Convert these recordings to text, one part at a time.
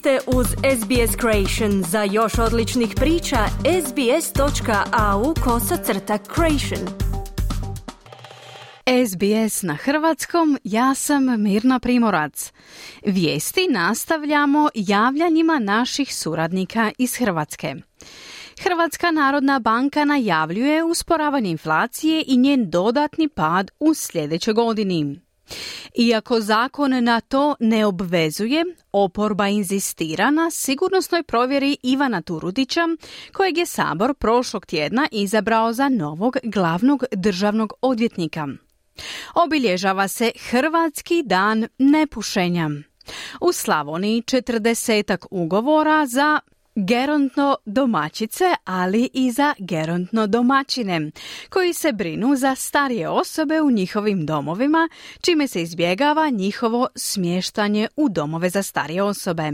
ste uz SBS Creation. Za još odličnih priča, sbs.au kosacrta creation. SBS na hrvatskom, ja sam Mirna Primorac. Vijesti nastavljamo javljanjima naših suradnika iz Hrvatske. Hrvatska narodna banka najavljuje usporavanje inflacije i njen dodatni pad u sljedećoj godini. Iako zakon na to ne obvezuje, oporba inzistira na sigurnosnoj provjeri Ivana Turudića, kojeg je Sabor prošlog tjedna izabrao za novog glavnog državnog odvjetnika. Obilježava se Hrvatski dan nepušenja. U Slavoniji četrdesetak ugovora za gerontno domaćice, ali i za gerontno domaćine, koji se brinu za starije osobe u njihovim domovima, čime se izbjegava njihovo smještanje u domove za starije osobe.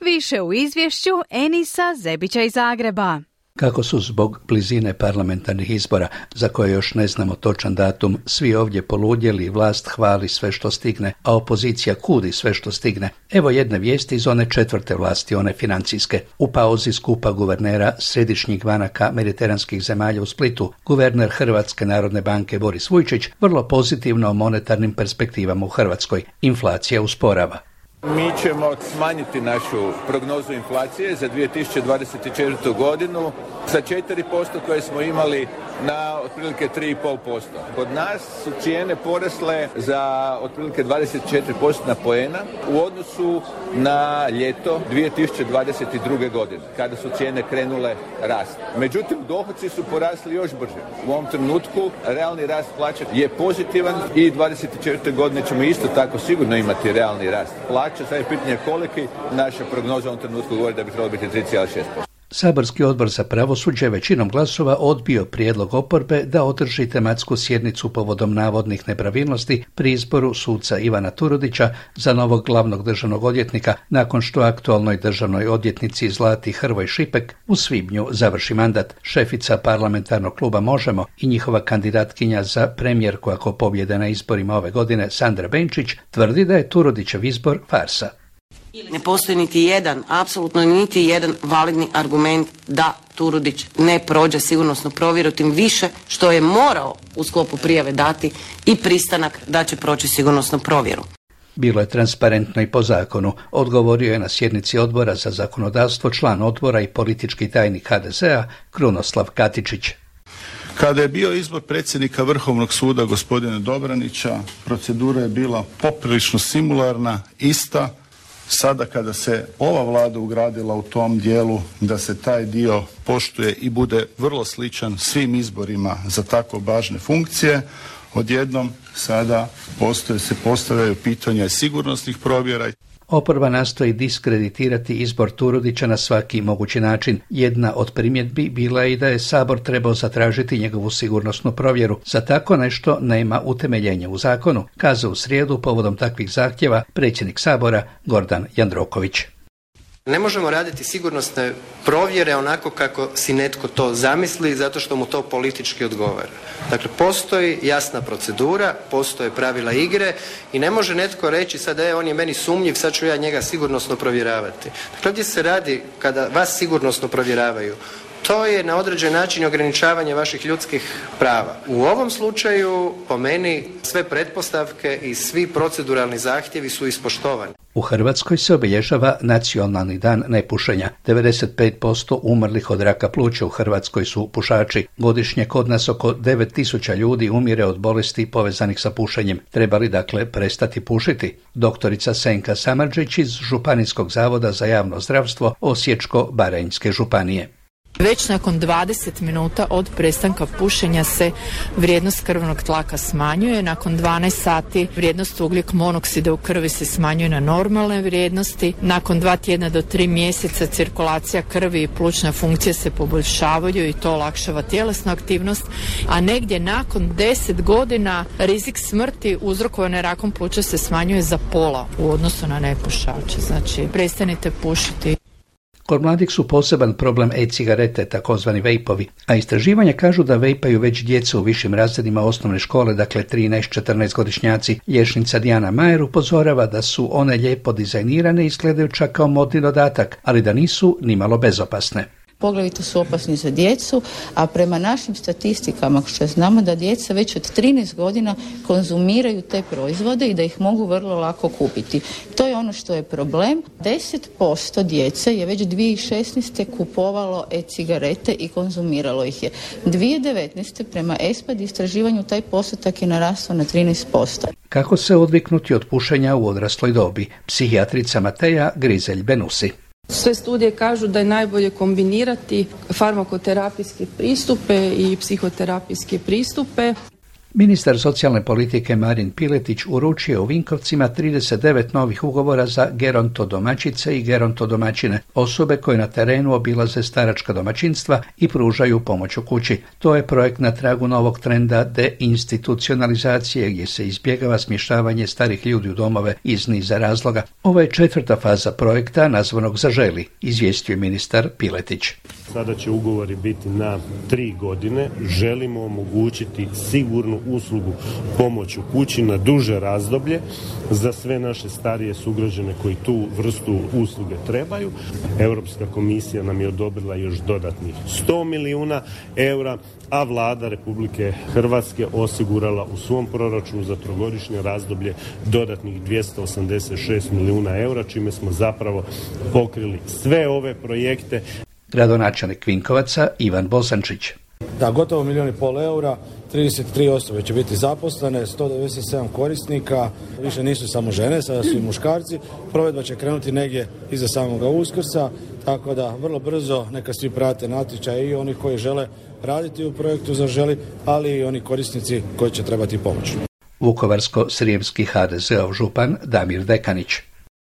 Više u izvješću Enisa Zebića iz Zagreba kako su zbog blizine parlamentarnih izbora, za koje još ne znamo točan datum, svi ovdje poludjeli vlast hvali sve što stigne, a opozicija kudi sve što stigne. Evo jedne vijesti iz one četvrte vlasti, one financijske. U pauzi skupa guvernera središnjih banaka mediteranskih zemalja u Splitu, guverner Hrvatske narodne banke Boris Vujčić vrlo pozitivno o monetarnim perspektivama u Hrvatskoj. Inflacija usporava. Mi ćemo smanjiti našu prognozu inflacije za 2024. godinu sa 4% koje smo imali na otprilike 3,5%. Kod nas su cijene porasle za otprilike 24% na poena u odnosu na ljeto 2022. godine, kada su cijene krenule rasti. Međutim, dohodci su porasli još brže. U ovom trenutku realni rast plaća je pozitivan i 2024. godine ćemo isto tako sigurno imati realni rast plaća. Sad je pitanje koliki naša prognoza u ovom trenutku govori da bi trebalo biti 3,6%. Saborski odbor za pravosuđe većinom glasova odbio prijedlog oporbe da održi tematsku sjednicu povodom navodnih nepravilnosti pri izboru suca Ivana Turudića za novog glavnog državnog odvjetnika nakon što aktualnoj državnoj odvjetnici Zlati Hrvoj Šipek u svibnju završi mandat. Šefica parlamentarnog kluba Možemo i njihova kandidatkinja za premijerku ako pobjede na izborima ove godine Sandra Benčić tvrdi da je Turudićev izbor farsa. Ne postoji niti jedan, apsolutno niti jedan validni argument da Turudić ne prođe sigurnosnu provjeru, tim više što je morao u sklopu prijave dati i pristanak da će proći sigurnosnu provjeru. Bilo je transparentno i po zakonu, odgovorio je na sjednici odbora za zakonodavstvo član odbora i politički tajnik HDZ-a Krunoslav Katičić. Kada je bio izbor predsjednika Vrhovnog suda gospodina Dobranića, procedura je bila poprilično simularna, ista, Sada kada se ova vlada ugradila u tom dijelu da se taj dio poštuje i bude vrlo sličan svim izborima za tako važne funkcije, odjednom sada postoje, se postavljaju pitanja sigurnosnih provjera. Oporba nastoji diskreditirati izbor Turudića na svaki mogući način. Jedna od primjedbi bila je i da je Sabor trebao zatražiti njegovu sigurnosnu provjeru. Za tako nešto nema utemeljenja u zakonu, kazao u srijedu povodom takvih zahtjeva predsjednik Sabora Gordan Jandroković. Ne možemo raditi sigurnosne provjere onako kako si netko to zamisli zato što mu to politički odgovara. Dakle, postoji jasna procedura, postoje pravila igre i ne može netko reći sad e, on je meni sumnjiv, sad ću ja njega sigurnosno provjeravati. Dakle, ovdje se radi kada vas sigurnosno provjeravaju to je na određen način ograničavanje vaših ljudskih prava. U ovom slučaju, po meni, sve pretpostavke i svi proceduralni zahtjevi su ispoštovani. U Hrvatskoj se obilježava nacionalni dan nepušenja. 95% umrlih od raka pluća u Hrvatskoj su pušači. Godišnje kod nas oko 9000 ljudi umire od bolesti povezanih sa pušenjem. Trebali dakle prestati pušiti. Doktorica Senka Samarđić iz Županijskog zavoda za javno zdravstvo Osječko-Baranjske županije. Već nakon 20 minuta od prestanka pušenja se vrijednost krvnog tlaka smanjuje. Nakon 12 sati vrijednost ugljik monoksida u krvi se smanjuje na normalne vrijednosti. Nakon dva tjedna do tri mjeseca cirkulacija krvi i plućna funkcija se poboljšavaju i to olakšava tjelesnu aktivnost. A negdje nakon 10 godina rizik smrti uzrokovane rakom pluća se smanjuje za pola u odnosu na nepušače. Znači prestanite pušiti Kod mladih su poseban problem e-cigarete, takozvani vejpovi, a istraživanja kažu da vejpaju već djecu u višim razredima osnovne škole, dakle 13-14 godišnjaci. Lješnica Dijana Majer upozorava da su one lijepo dizajnirane i izgledaju čak kao modni dodatak, ali da nisu nimalo bezopasne poglavito su opasni za djecu, a prema našim statistikama što znamo da djeca već od 13 godina konzumiraju te proizvode i da ih mogu vrlo lako kupiti. To je ono što je problem. 10% djece je već 2016. kupovalo e-cigarete i konzumiralo ih je. 2019. prema ESPAD istraživanju taj postotak je narastao na 13%. Kako se odviknuti od pušenja u odrasloj dobi? Psihijatrica Mateja Grizelj Benusi. Sve studije kažu da je najbolje kombinirati farmakoterapijske pristupe i psihoterapijske pristupe. Ministar socijalne politike Marin Piletić uručio u Vinkovcima 39 novih ugovora za geronto domaćice i geronto domaćine, osobe koje na terenu obilaze staračka domaćinstva i pružaju pomoć u kući. To je projekt na tragu novog trenda deinstitucionalizacije gdje se izbjegava smještavanje starih ljudi u domove iz niza razloga. Ovo je četvrta faza projekta nazvanog Zaželi, izvijestio ministar Piletić. Sada će ugovori biti na tri godine. Želimo omogućiti sigurnu uslugu pomoć u kući na duže razdoblje za sve naše starije sugrađane koji tu vrstu usluge trebaju. Europska komisija nam je odobrila još dodatnih 100 milijuna eura, a vlada Republike Hrvatske osigurala u svom proračunu za trogodišnje razdoblje dodatnih 286 milijuna eura, čime smo zapravo pokrili sve ove projekte gradonačelnik Vinkovaca Ivan Bosančić. Da, gotovo milijun i pol eura, 33 osobe će biti zaposlene, 197 korisnika, više nisu samo žene, sada su i muškarci. Provedba će krenuti negdje iza samoga uskrsa, tako da vrlo brzo neka svi prate natječaj i oni koji žele raditi u projektu zaželi, ali i oni korisnici koji će trebati pomoć. Vukovarsko-srijemski HDZ-ov župan Damir Dekanić.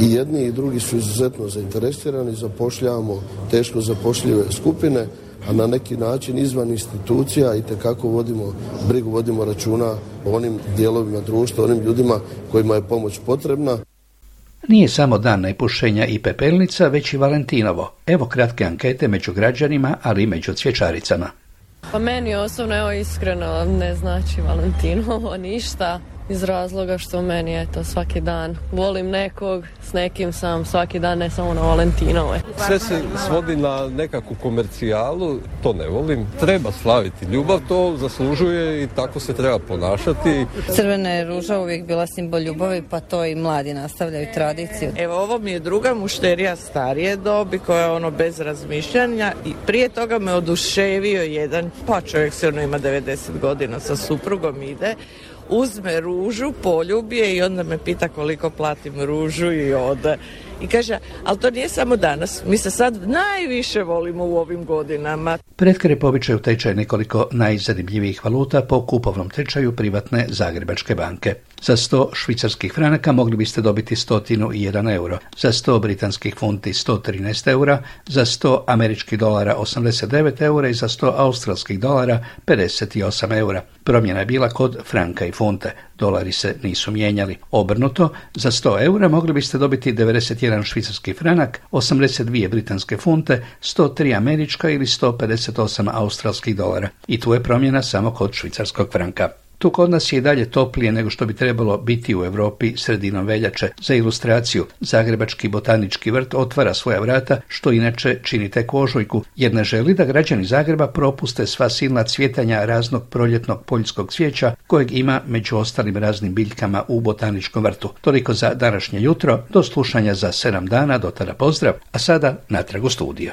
I jedni i drugi su izuzetno zainteresirani, zapošljavamo teško zapošljive skupine, a na neki način izvan institucija i tekako vodimo brigu, vodimo računa o onim dijelovima društva, onim ljudima kojima je pomoć potrebna. Nije samo dan nepušenja i pepelnica, već i Valentinovo. Evo kratke ankete među građanima, ali i među cvjećaricama. Pa meni osobno, evo iskreno, ne znači Valentinovo ništa iz razloga što meni je to svaki dan volim nekog, s nekim sam svaki dan, ne samo na Valentinove. Sve se svodi na nekakvu komercijalu, to ne volim. Treba slaviti ljubav, to zaslužuje i tako se treba ponašati. Crvena je ruža uvijek bila simbol ljubavi, pa to i mladi nastavljaju tradiciju. Evo, ovo mi je druga mušterija starije dobi koja je ono bez razmišljanja i prije toga me oduševio jedan, pa čovjek se ono ima 90 godina sa suprugom ide, uzme ružu, poljubije i onda me pita koliko platim ružu i ode. I kaže, ali to nije samo danas, mi se sad najviše volimo u ovim godinama. Pretkare povičaju tečaj nekoliko najzanimljivijih valuta po kupovnom tečaju privatne Zagrebačke banke. Za 100 švicarskih franaka mogli biste dobiti stotinu i jedan euro, za 100 britanskih funti 113 eura, za 100 američkih dolara 89 eura i za 100 australskih dolara 58 eura. Promjena je bila kod franka i funte. Dolari se nisu mijenjali. Obrnuto, za 100 eura mogli biste dobiti 91 švicarski franak, 82 britanske funte, 103 američka ili 158 australskih dolara. I tu je promjena samo kod švicarskog franka. Tu kod nas je i dalje toplije nego što bi trebalo biti u Europi sredinom veljače. Za ilustraciju, Zagrebački botanički vrt otvara svoja vrata, što inače čini tek ožujku, jer ne želi da građani Zagreba propuste sva silna cvjetanja raznog proljetnog poljskog cvijeća, kojeg ima među ostalim raznim biljkama u botaničkom vrtu. Toliko za današnje jutro, do slušanja za sedam dana, do tada pozdrav, a sada natrag u studiju.